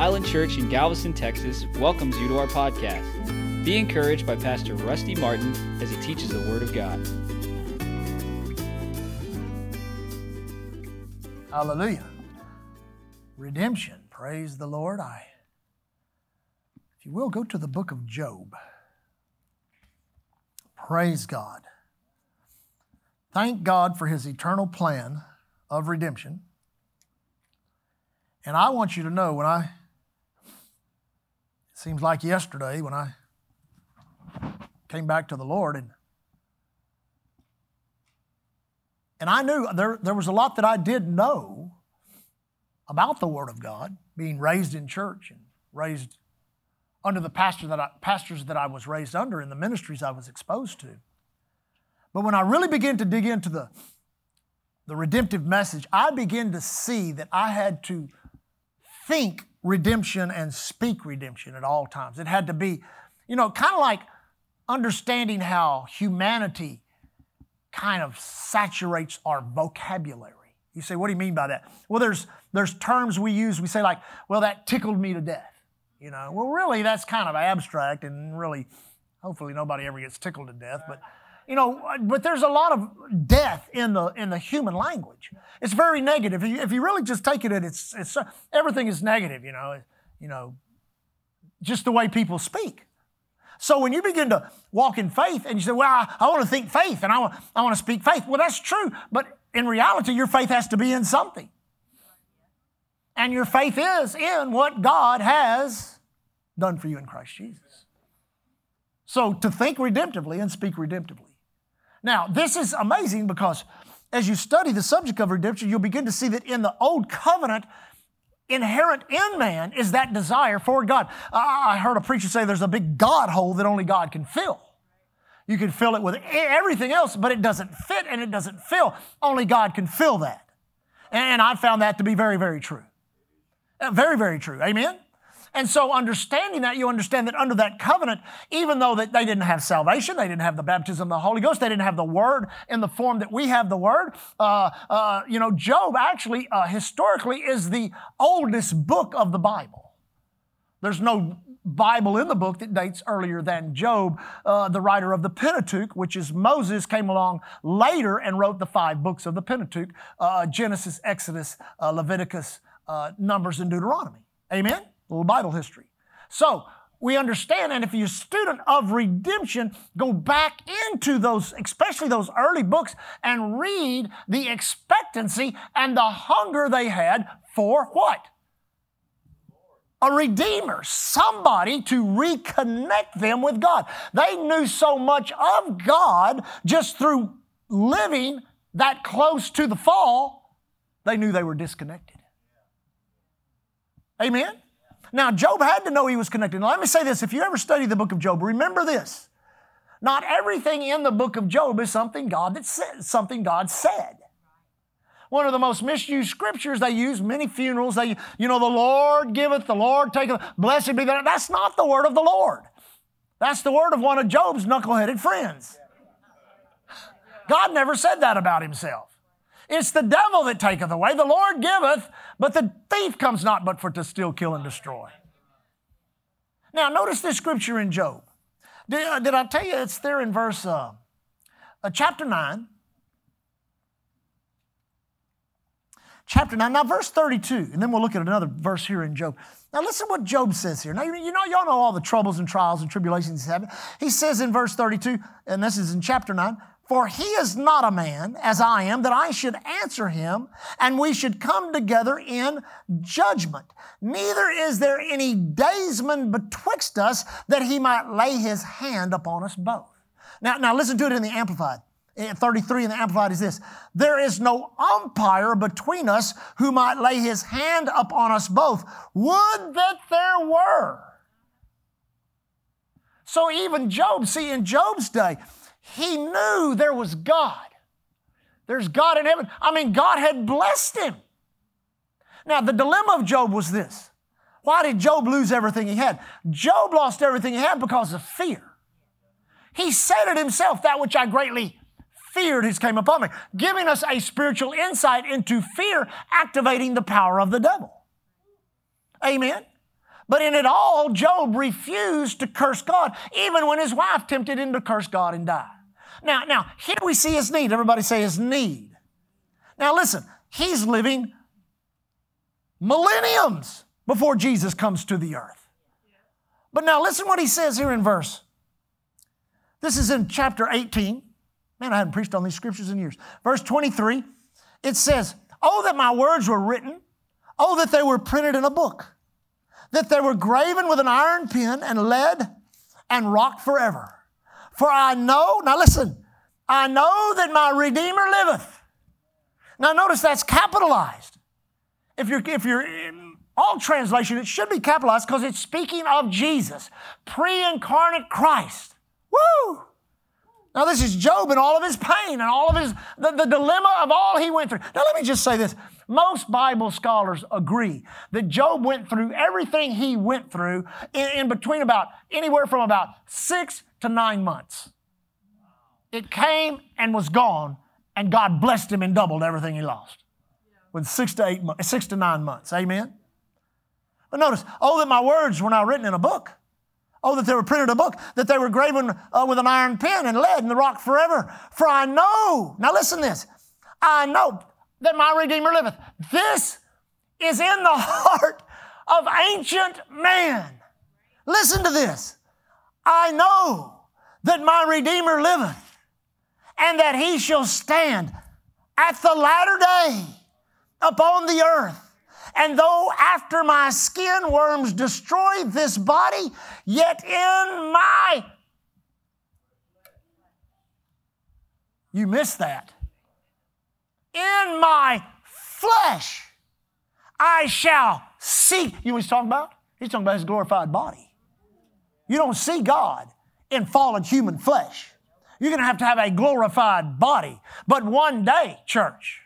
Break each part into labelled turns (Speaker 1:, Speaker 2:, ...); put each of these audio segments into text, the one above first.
Speaker 1: Island Church in Galveston, Texas welcomes you to our podcast. Be encouraged by Pastor Rusty Martin as he teaches the Word of God.
Speaker 2: Hallelujah. Redemption. Praise the Lord. I, if you will, go to the book of Job. Praise God. Thank God for his eternal plan of redemption. And I want you to know when I, seems like yesterday when I came back to the Lord and and I knew there, there was a lot that I did know about the Word of God, being raised in church and raised under the pastor that I, pastors that I was raised under in the ministries I was exposed to. But when I really began to dig into the, the redemptive message, I began to see that I had to think redemption and speak redemption at all times. It had to be, you know, kind of like understanding how humanity kind of saturates our vocabulary. You say, what do you mean by that? Well, there's there's terms we use. We say like, well, that tickled me to death. You know, well, really, that's kind of abstract, and really, hopefully, nobody ever gets tickled to death. But you know, but there's a lot of death in the in the human language. It's very negative. If you, if you really just take it, it's it's everything is negative. You know, you know, just the way people speak. So when you begin to walk in faith and you say, well, I, I want to think faith and I want, I want to speak faith. Well, that's true. But in reality, your faith has to be in something. And your faith is in what God has done for you in Christ Jesus. So to think redemptively and speak redemptively. Now, this is amazing because as you study the subject of redemption, you'll begin to see that in the old covenant, inherent in man is that desire for God. I heard a preacher say there's a big God hole that only God can fill. You can fill it with everything else, but it doesn't fit and it doesn't fill. Only God can fill that. And I found that to be very, very true. Uh, very, very true. Amen? And so understanding that, you understand that under that covenant, even though that they didn't have salvation, they didn't have the baptism of the Holy Ghost, they didn't have the Word in the form that we have the Word. Uh, uh, you know, Job actually, uh, historically, is the oldest book of the Bible. There's no Bible in the book that dates earlier than Job. Uh, the writer of the Pentateuch, which is Moses, came along later and wrote the five books of the Pentateuch uh, Genesis, Exodus, uh, Leviticus, uh, Numbers, and Deuteronomy. Amen? Little Bible history. So we understand, and if you're a student of redemption, go back into those, especially those early books, and read the expectancy and the hunger they had for what? A redeemer, somebody to reconnect them with God. They knew so much of God just through living that close to the fall, they knew they were disconnected. Amen? Now, Job had to know he was connected. Now, let me say this if you ever study the book of Job, remember this. Not everything in the book of Job is something God that said, something God said. One of the most misused scriptures they use, many funerals, they, you know, the Lord giveth, the Lord taketh, blessed be that. That's not the word of the Lord. That's the word of one of Job's knuckleheaded friends. God never said that about himself. It's the devil that taketh away. The Lord giveth, but the thief comes not but for to steal, kill, and destroy. Now, notice this scripture in Job. Did, uh, did I tell you it's there in verse uh, uh, chapter 9? Chapter 9, now verse 32, and then we'll look at another verse here in Job. Now listen what Job says here. Now you know, y'all know all the troubles and trials and tribulations he's having. He says in verse 32, and this is in chapter 9, for he is not a man, as I am, that I should answer him, and we should come together in judgment. Neither is there any daysman betwixt us that he might lay his hand upon us both. Now, now listen to it in the Amplified. 33 in the Amplified is this There is no umpire between us who might lay his hand upon us both. Would that there were. So even Job, see, in Job's day, he knew there was God. There's God in heaven. I mean, God had blessed him. Now, the dilemma of Job was this why did Job lose everything he had? Job lost everything he had because of fear. He said it himself, that which I greatly feared has came upon me, giving us a spiritual insight into fear, activating the power of the devil. Amen. But in it all, Job refused to curse God, even when his wife tempted him to curse God and die. Now, now, here we see his need. Everybody say his need. Now listen, he's living millenniums before Jesus comes to the earth. But now listen what he says here in verse. This is in chapter 18. Man, I hadn't preached on these scriptures in years. Verse 23, it says, Oh, that my words were written. Oh, that they were printed in a book. That they were graven with an iron pen and lead and rocked forever. For I know, now listen, I know that my Redeemer liveth. Now notice that's capitalized. If you're, if you're in all translation, it should be capitalized because it's speaking of Jesus, pre-incarnate Christ. Woo! Now this is Job and all of his pain and all of his, the, the dilemma of all he went through. Now let me just say this. Most Bible scholars agree that Job went through everything he went through in, in between about anywhere from about six to nine months. It came and was gone and God blessed him and doubled everything he lost with six to eight months, six to nine months. Amen. But notice, oh, that my words were not written in a book. Oh, that they were printed in a book, that they were graven uh, with an iron pen and lead in the rock forever. For I know, now listen this, I know that my Redeemer liveth. This is in the heart of ancient man. Listen to this. I know that my Redeemer liveth and that he shall stand at the latter day upon the earth. And though after my skin worms destroy this body, yet in my you missed that. In my flesh I shall see. You know what he's talking about? He's talking about his glorified body. You don't see God in fallen human flesh. You're going to have to have a glorified body. But one day, church,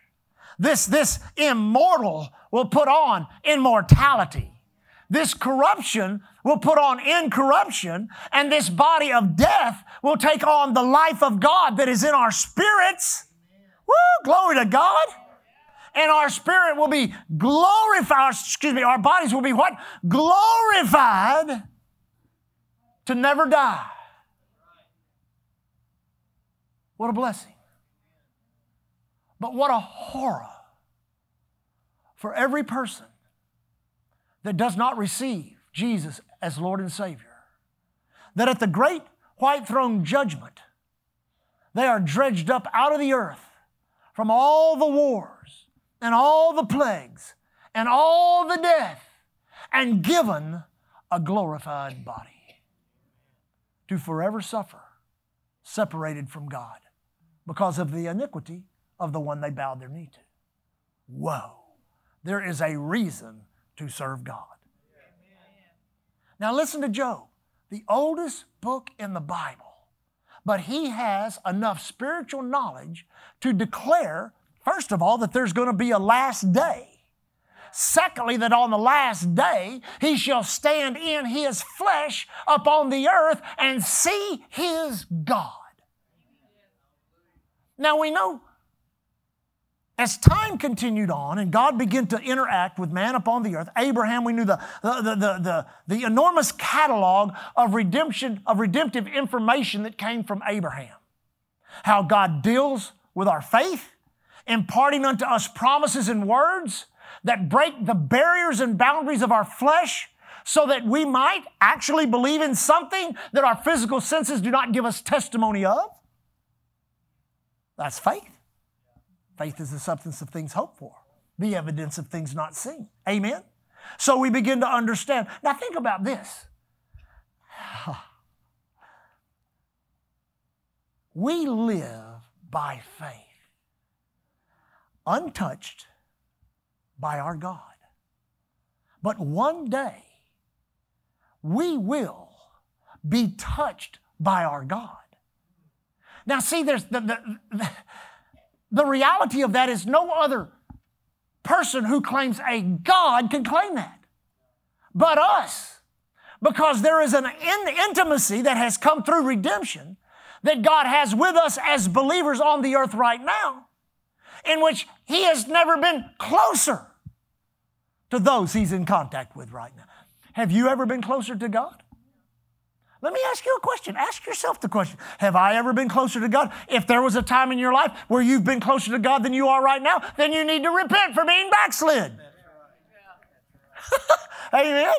Speaker 2: this, this immortal will put on immortality. This corruption will put on incorruption, and this body of death will take on the life of God that is in our spirits. Woo, glory to God. And our spirit will be glorified, excuse me, our bodies will be what? Glorified to never die. What a blessing. But what a horror for every person that does not receive Jesus as Lord and Savior. That at the great white throne judgment, they are dredged up out of the earth from all the wars and all the plagues and all the death and given a glorified body to forever suffer separated from God because of the iniquity of the one they bowed their knee to. Whoa. There is a reason to serve God. Now listen to Job, the oldest book in the Bible, but he has enough spiritual knowledge to declare, first of all, that there's going to be a last day. Secondly, that on the last day he shall stand in his flesh upon the earth and see his God. Now we know as time continued on and God began to interact with man upon the earth, Abraham, we knew the, the, the, the, enormous catalog of redemption, of redemptive information that came from Abraham. How God deals with our faith, imparting unto us promises and words that break the barriers and boundaries of our flesh so that we might actually believe in something that our physical senses do not give us testimony of. That's faith. Faith is the substance of things hoped for, the evidence of things not seen. Amen? So we begin to understand. Now, think about this. We live by faith, untouched by our God. But one day, we will be touched by our God. Now, see, there's the, the, the reality of that is no other person who claims a God can claim that but us. Because there is an in- intimacy that has come through redemption that God has with us as believers on the earth right now, in which He has never been closer to those He's in contact with right now. Have you ever been closer to God? Let me ask you a question. Ask yourself the question Have I ever been closer to God? If there was a time in your life where you've been closer to God than you are right now, then you need to repent for being backslid. Amen.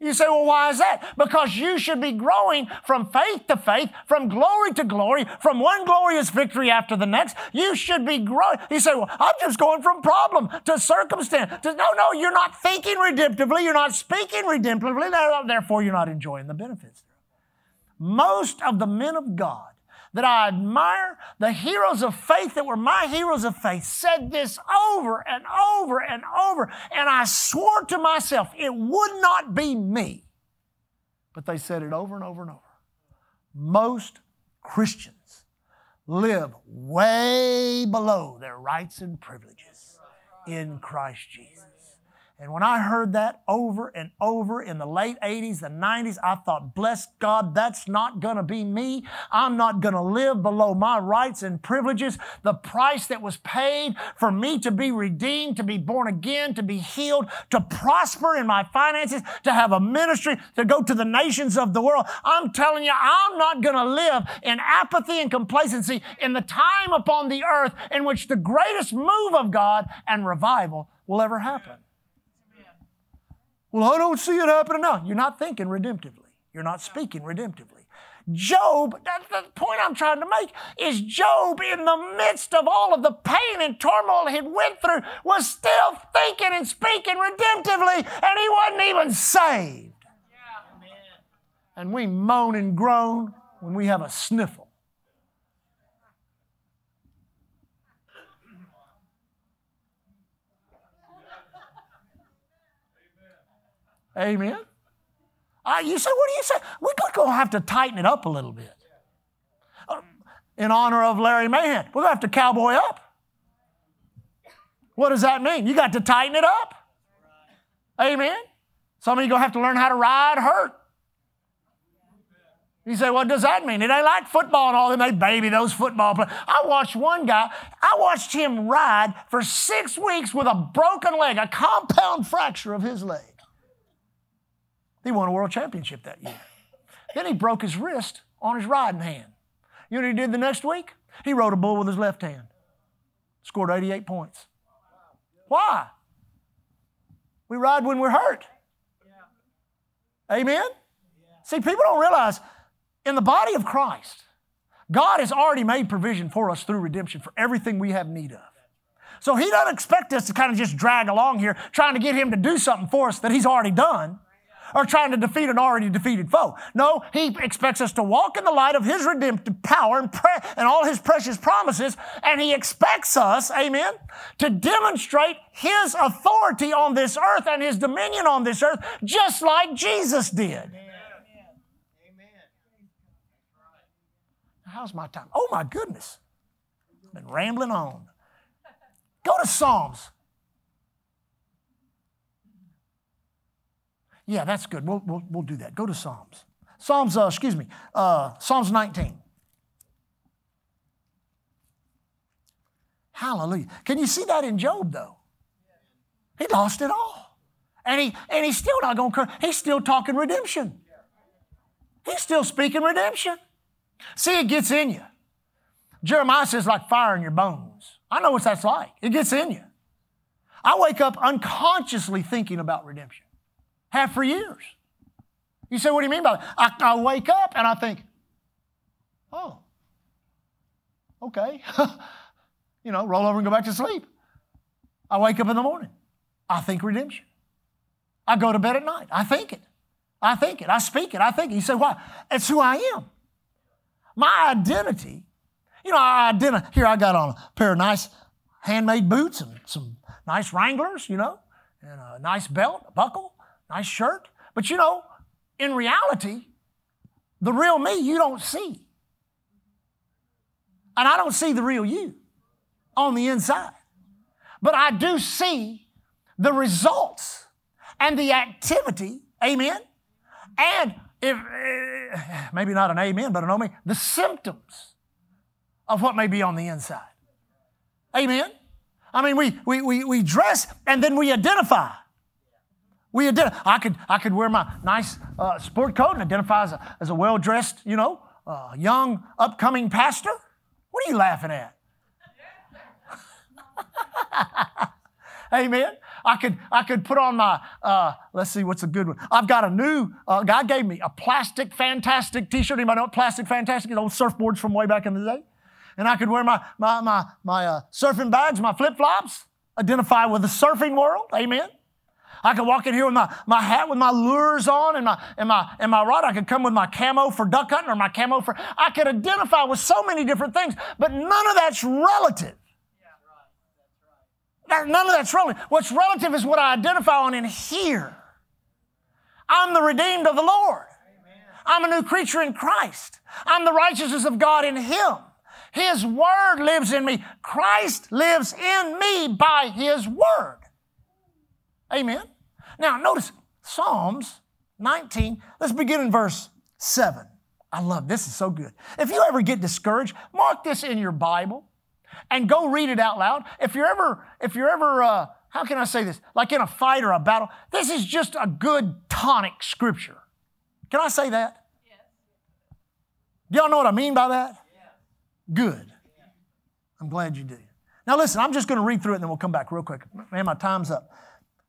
Speaker 2: You say, well, why is that? Because you should be growing from faith to faith, from glory to glory, from one glorious victory after the next. You should be growing. You say, well, I'm just going from problem to circumstance. To, no, no, you're not thinking redemptively. You're not speaking redemptively. Therefore, you're not enjoying the benefits. Most of the men of God that I admire, the heroes of faith that were my heroes of faith, said this over and over and over. And I swore to myself it would not be me. But they said it over and over and over. Most Christians live way below their rights and privileges in Christ Jesus. And when I heard that over and over in the late 80s, the 90s, I thought, bless God, that's not going to be me. I'm not going to live below my rights and privileges. The price that was paid for me to be redeemed, to be born again, to be healed, to prosper in my finances, to have a ministry, to go to the nations of the world. I'm telling you, I'm not going to live in apathy and complacency in the time upon the earth in which the greatest move of God and revival will ever happen. Well, I don't see it happening now. You're not thinking redemptively. You're not speaking redemptively. Job, that's the point I'm trying to make, is Job in the midst of all of the pain and turmoil he went through was still thinking and speaking redemptively, and he wasn't even saved. And we moan and groan when we have a sniffle. Amen. Uh, you say, what do you say? We're going to have to tighten it up a little bit. Uh, in honor of Larry Mahan, we're going to have to cowboy up. What does that mean? You got to tighten it up. Amen. Some of you going to have to learn how to ride hurt. You say, what does that mean? It ain't like football and all them. They baby those football players. I watched one guy, I watched him ride for six weeks with a broken leg, a compound fracture of his leg. He won a world championship that year. Then he broke his wrist on his riding hand. You know what he did the next week? He rode a bull with his left hand. Scored 88 points. Why? We ride when we're hurt. Amen? See, people don't realize in the body of Christ, God has already made provision for us through redemption for everything we have need of. So He doesn't expect us to kind of just drag along here trying to get Him to do something for us that He's already done or trying to defeat an already defeated foe. No, He expects us to walk in the light of His redemptive power and, pre- and all His precious promises, and He expects us, amen, to demonstrate His authority on this earth and His dominion on this earth, just like Jesus did. How's my time? Oh my goodness. I've been rambling on. Go to Psalms Yeah, that's good. We'll, we'll, we'll do that. Go to Psalms. Psalms, uh, excuse me, uh, Psalms 19. Hallelujah. Can you see that in Job, though? He lost it all. And, he, and he's still not going to, he's still talking redemption. He's still speaking redemption. See, it gets in you. Jeremiah says, like fire in your bones. I know what that's like. It gets in you. I wake up unconsciously thinking about redemption have for years. You say, what do you mean by that? I, I wake up and I think, oh, okay. you know, roll over and go back to sleep. I wake up in the morning. I think redemption. I go to bed at night. I think it. I think it. I speak it. I think it. You say, why? It's who I am. My identity, you know, I identify. Here I got on a pair of nice handmade boots and some nice Wranglers, you know, and a nice belt, a buckle nice shirt. But you know, in reality, the real me you don't see. And I don't see the real you on the inside. But I do see the results and the activity, amen? And if eh, maybe not an amen, but an amen, the symptoms of what may be on the inside. Amen? I mean, we, we, we, we dress and then we identify We ident- I could I could wear my nice uh, sport coat and identify as a, as a well dressed, you know, uh, young upcoming pastor. What are you laughing at? Amen. I could I could put on my uh, let's see what's a good one. I've got a new uh, God gave me a plastic fantastic T-shirt. Anybody know what plastic fantastic is? Old surfboards from way back in the day. And I could wear my my my my uh, surfing bags, my flip flops, identify with the surfing world. Amen. I could walk in here with my, my hat with my lures on and my, and, my, and my rod. I could come with my camo for duck hunting or my camo for. I could identify with so many different things, but none of that's relative. None of that's relative. What's relative is what I identify on in here. I'm the redeemed of the Lord. I'm a new creature in Christ. I'm the righteousness of God in Him. His Word lives in me. Christ lives in me by His Word. Amen. Now, notice Psalms 19. Let's begin in verse 7. I love this is so good. If you ever get discouraged, mark this in your Bible and go read it out loud. If you're ever, if you're ever, uh, how can I say this? Like in a fight or a battle, this is just a good tonic scripture. Can I say that? Do y'all know what I mean by that? Good. I'm glad you do. Now listen, I'm just going to read through it and then we'll come back real quick. Man, my time's up.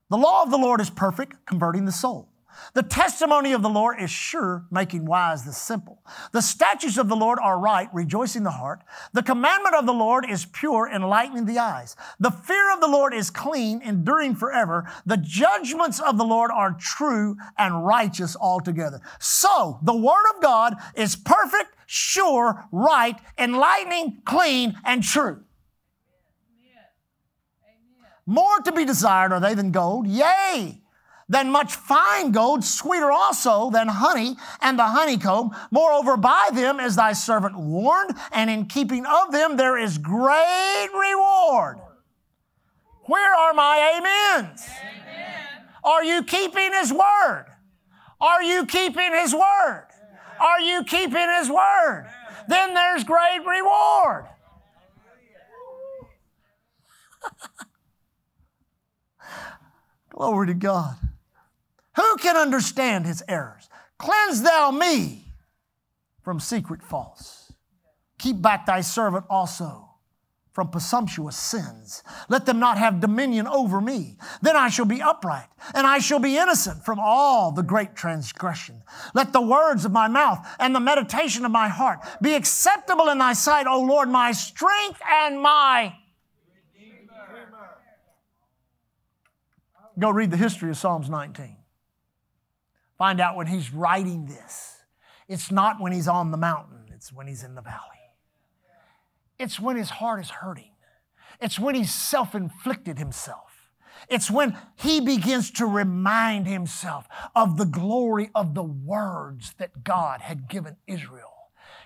Speaker 2: The law of the Lord is perfect, converting the soul. The testimony of the Lord is sure, making wise the simple. The statutes of the Lord are right, rejoicing the heart. The commandment of the Lord is pure, enlightening the eyes. The fear of the Lord is clean, enduring forever. The judgments of the Lord are true and righteous altogether. So, the Word of God is perfect, sure, right, enlightening, clean, and true. More to be desired are they than gold, yea, than much fine gold, sweeter also than honey and the honeycomb. Moreover, by them is thy servant warned, and in keeping of them there is great reward. Where are my amens? Amen. Are you keeping his word? Are you keeping his word? Are you keeping his word? Then there's great reward. Glory to God. Who can understand his errors? Cleanse thou me from secret faults. Keep back thy servant also from presumptuous sins. Let them not have dominion over me. Then I shall be upright, and I shall be innocent from all the great transgression. Let the words of my mouth and the meditation of my heart be acceptable in thy sight, O Lord, my strength and my Go read the history of Psalms 19. Find out when he's writing this. It's not when he's on the mountain, it's when he's in the valley. It's when his heart is hurting. It's when he's self inflicted himself. It's when he begins to remind himself of the glory of the words that God had given Israel.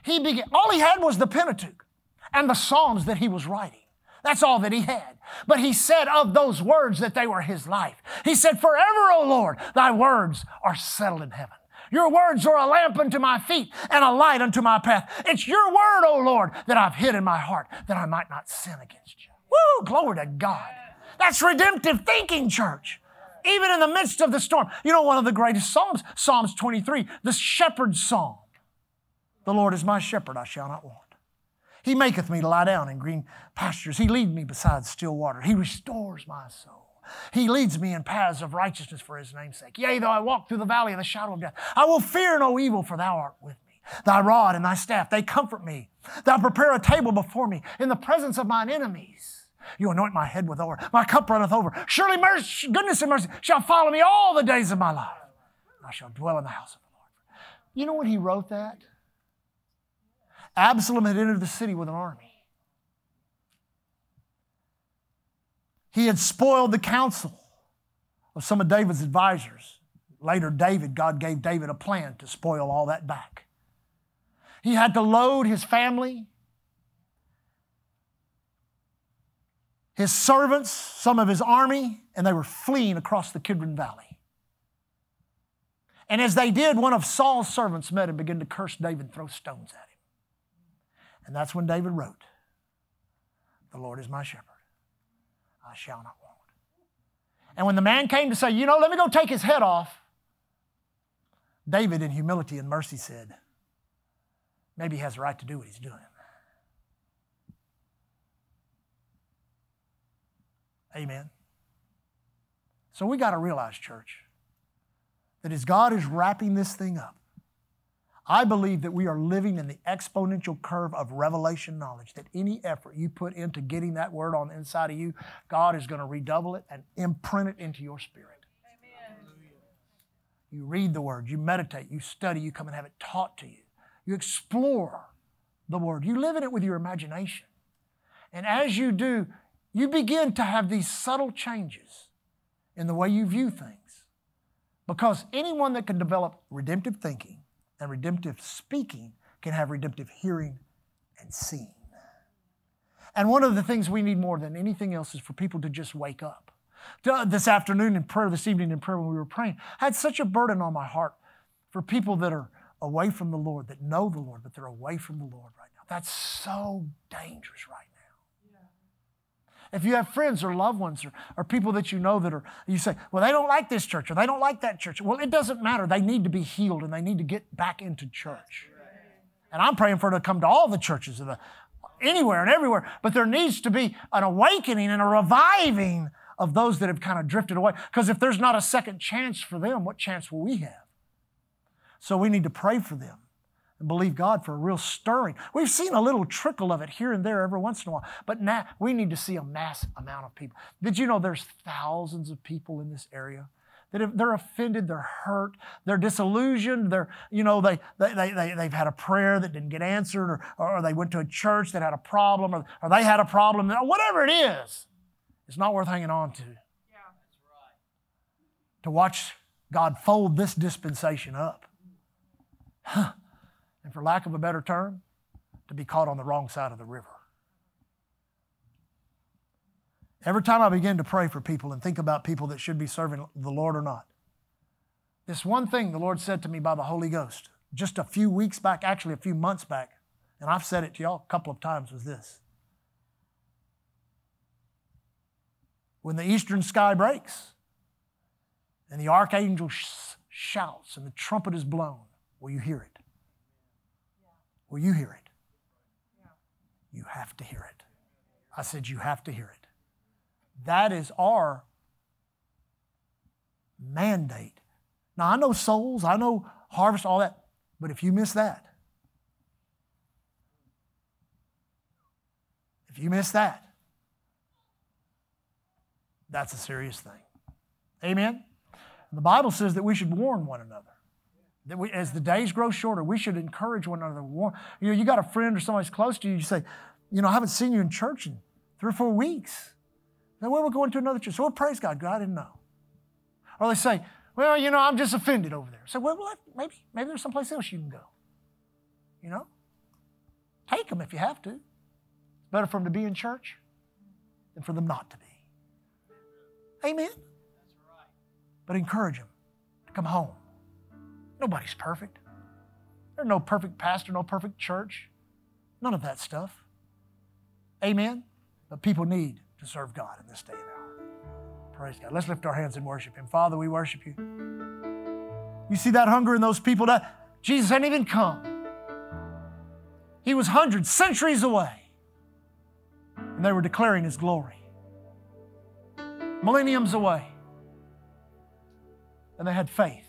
Speaker 2: He began, all he had was the Pentateuch and the Psalms that he was writing. That's all that he had. But he said of those words that they were his life. He said, Forever, O Lord, thy words are settled in heaven. Your words are a lamp unto my feet and a light unto my path. It's your word, O Lord, that I've hid in my heart that I might not sin against you. Woo! Glory to God. That's redemptive thinking, church. Even in the midst of the storm. You know, one of the greatest Psalms, Psalms 23, the shepherd's song. The Lord is my shepherd, I shall not want. He maketh me to lie down in green pastures. He leads me beside still water. He restores my soul. He leads me in paths of righteousness for his name's sake. Yea, though I walk through the valley of the shadow of death, I will fear no evil, for thou art with me. Thy rod and thy staff, they comfort me. Thou prepare a table before me in the presence of mine enemies. You anoint my head with oil. My cup runneth over. Surely mercy, goodness and mercy shall follow me all the days of my life. I shall dwell in the house of the Lord. You know when he wrote that? Absalom had entered the city with an army. He had spoiled the counsel of some of David's advisors. Later, David, God gave David a plan to spoil all that back. He had to load his family, his servants, some of his army, and they were fleeing across the Kidron Valley. And as they did, one of Saul's servants met and began to curse David and throw stones at him. And that's when David wrote, The Lord is my shepherd, I shall not want. And when the man came to say, You know, let me go take his head off, David, in humility and mercy, said, Maybe he has a right to do what he's doing. Amen. So we got to realize, church, that as God is wrapping this thing up, I believe that we are living in the exponential curve of revelation knowledge, that any effort you put into getting that word on the inside of you, God is going to redouble it and imprint it into your spirit. Amen. You read the word, you meditate, you study, you come and have it taught to you. You explore the word, you live in it with your imagination. And as you do, you begin to have these subtle changes in the way you view things. Because anyone that can develop redemptive thinking, and redemptive speaking can have redemptive hearing and seeing. And one of the things we need more than anything else is for people to just wake up. This afternoon in prayer, this evening in prayer when we were praying, I had such a burden on my heart for people that are away from the Lord, that know the Lord, but they're away from the Lord right now. That's so dangerous right if you have friends or loved ones or, or people that you know that are, you say, well, they don't like this church or they don't like that church. Well, it doesn't matter. They need to be healed and they need to get back into church. And I'm praying for it to come to all the churches, of the, anywhere and everywhere. But there needs to be an awakening and a reviving of those that have kind of drifted away. Because if there's not a second chance for them, what chance will we have? So we need to pray for them and believe God for a real stirring. We've seen a little trickle of it here and there every once in a while, but now we need to see a mass amount of people. Did you know there's thousands of people in this area? That if they're offended, they're hurt, they're disillusioned, they're, you know, they, they, they, they've had a prayer that didn't get answered, or, or they went to a church that had a problem, or, or they had a problem, whatever it is, it's not worth hanging on to. Yeah, that's right. To watch God fold this dispensation up. Huh and for lack of a better term, to be caught on the wrong side of the river. Every time I begin to pray for people and think about people that should be serving the Lord or not, this one thing the Lord said to me by the Holy Ghost just a few weeks back, actually a few months back, and I've said it to y'all a couple of times, was this. When the eastern sky breaks and the archangel sh- shouts and the trumpet is blown, will you hear it? Will you hear it? You have to hear it. I said, You have to hear it. That is our mandate. Now, I know souls, I know harvest, all that, but if you miss that, if you miss that, that's a serious thing. Amen? the Bible says that we should warn one another. That we, as the days grow shorter, we should encourage one another. You know, you got a friend or somebody's close to you, you say, you know, I haven't seen you in church in three or four weeks. Then well, we're going to another church. So, well, praise God. God, I didn't know. Or they say, well, you know, I'm just offended over there. So, well, well maybe, maybe there's someplace else you can go. You know? Take them if you have to. It's better for them to be in church than for them not to be. Amen? But encourage them to come home. Nobody's perfect. There's no perfect pastor, no perfect church, none of that stuff. Amen? But people need to serve God in this day and hour. Praise God. Let's lift our hands and worship Him. Father, we worship you. You see that hunger in those people that Jesus hadn't even come. He was hundreds, centuries away, and they were declaring His glory. Millenniums away, and they had faith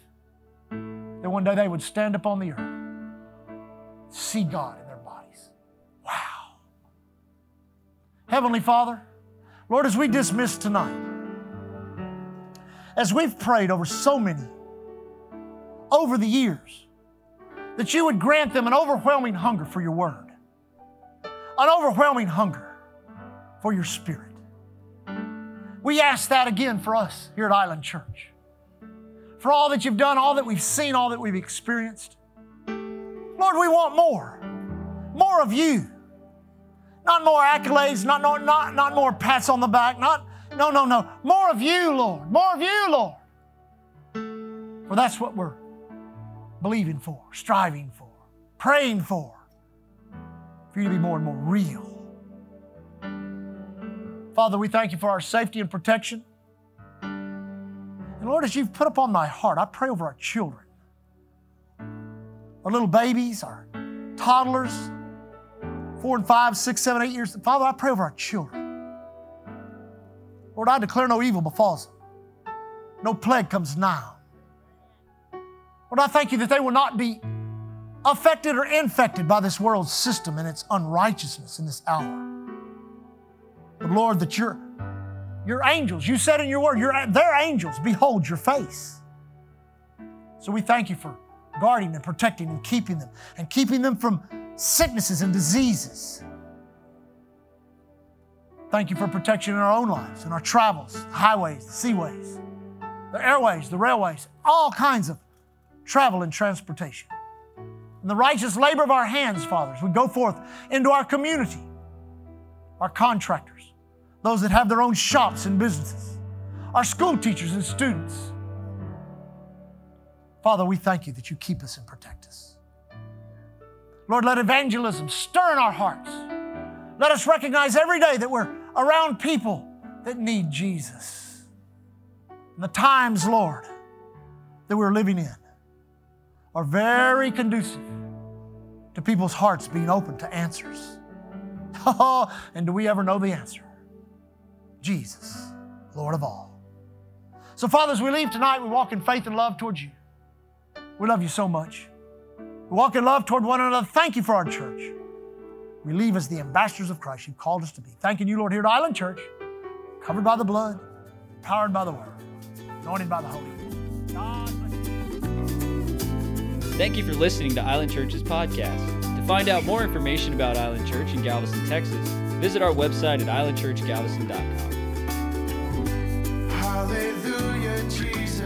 Speaker 2: that one day they would stand up on the earth, see God in their bodies. Wow. Heavenly Father, Lord, as we dismiss tonight, as we've prayed over so many over the years, that you would grant them an overwhelming hunger for your word, an overwhelming hunger for your spirit. We ask that again for us here at Island Church for all that you've done, all that we've seen, all that we've experienced. Lord, we want more. More of you. Not more accolades, not, not, not, not more pats on the back, not, no, no, no. More of you, Lord. More of you, Lord. For that's what we're believing for, striving for, praying for. For you to be more and more real. Father, we thank you for our safety and protection. Lord, as you've put upon my heart, I pray over our children, our little babies, our toddlers, four and five, six, seven, eight years. Father, I pray over our children. Lord, I declare no evil befalls them, no plague comes now. Lord, I thank you that they will not be affected or infected by this world's system and its unrighteousness in this hour. But Lord, that your, your angels, you said in your word, your, their angels behold your face. So we thank you for guarding and protecting and keeping them and keeping them from sicknesses and diseases. Thank you for protection in our own lives, in our travels, the highways, the seaways, the airways, the railways, all kinds of travel and transportation. And the righteous labor of our hands, fathers, we go forth into our community, our contractors, those that have their own shops and businesses, our school teachers and students. Father, we thank you that you keep us and protect us. Lord, let evangelism stir in our hearts. Let us recognize every day that we're around people that need Jesus. And the times, Lord, that we're living in are very conducive to people's hearts being open to answers. Oh, and do we ever know the answer? Jesus, Lord of all. So, Father, as we leave tonight, we walk in faith and love towards you. We love you so much. We walk in love toward one another. Thank you for our church. We leave as the ambassadors of Christ you've called us to be. Thanking you, Lord, here at Island Church, covered by the blood, powered by the word, anointed by the Holy Spirit. God
Speaker 1: Thank you for listening to Island Church's podcast. To find out more information about Island Church in Galveston, Texas, Visit our website at islandchurchgalveston.com. Hallelujah, Jesus.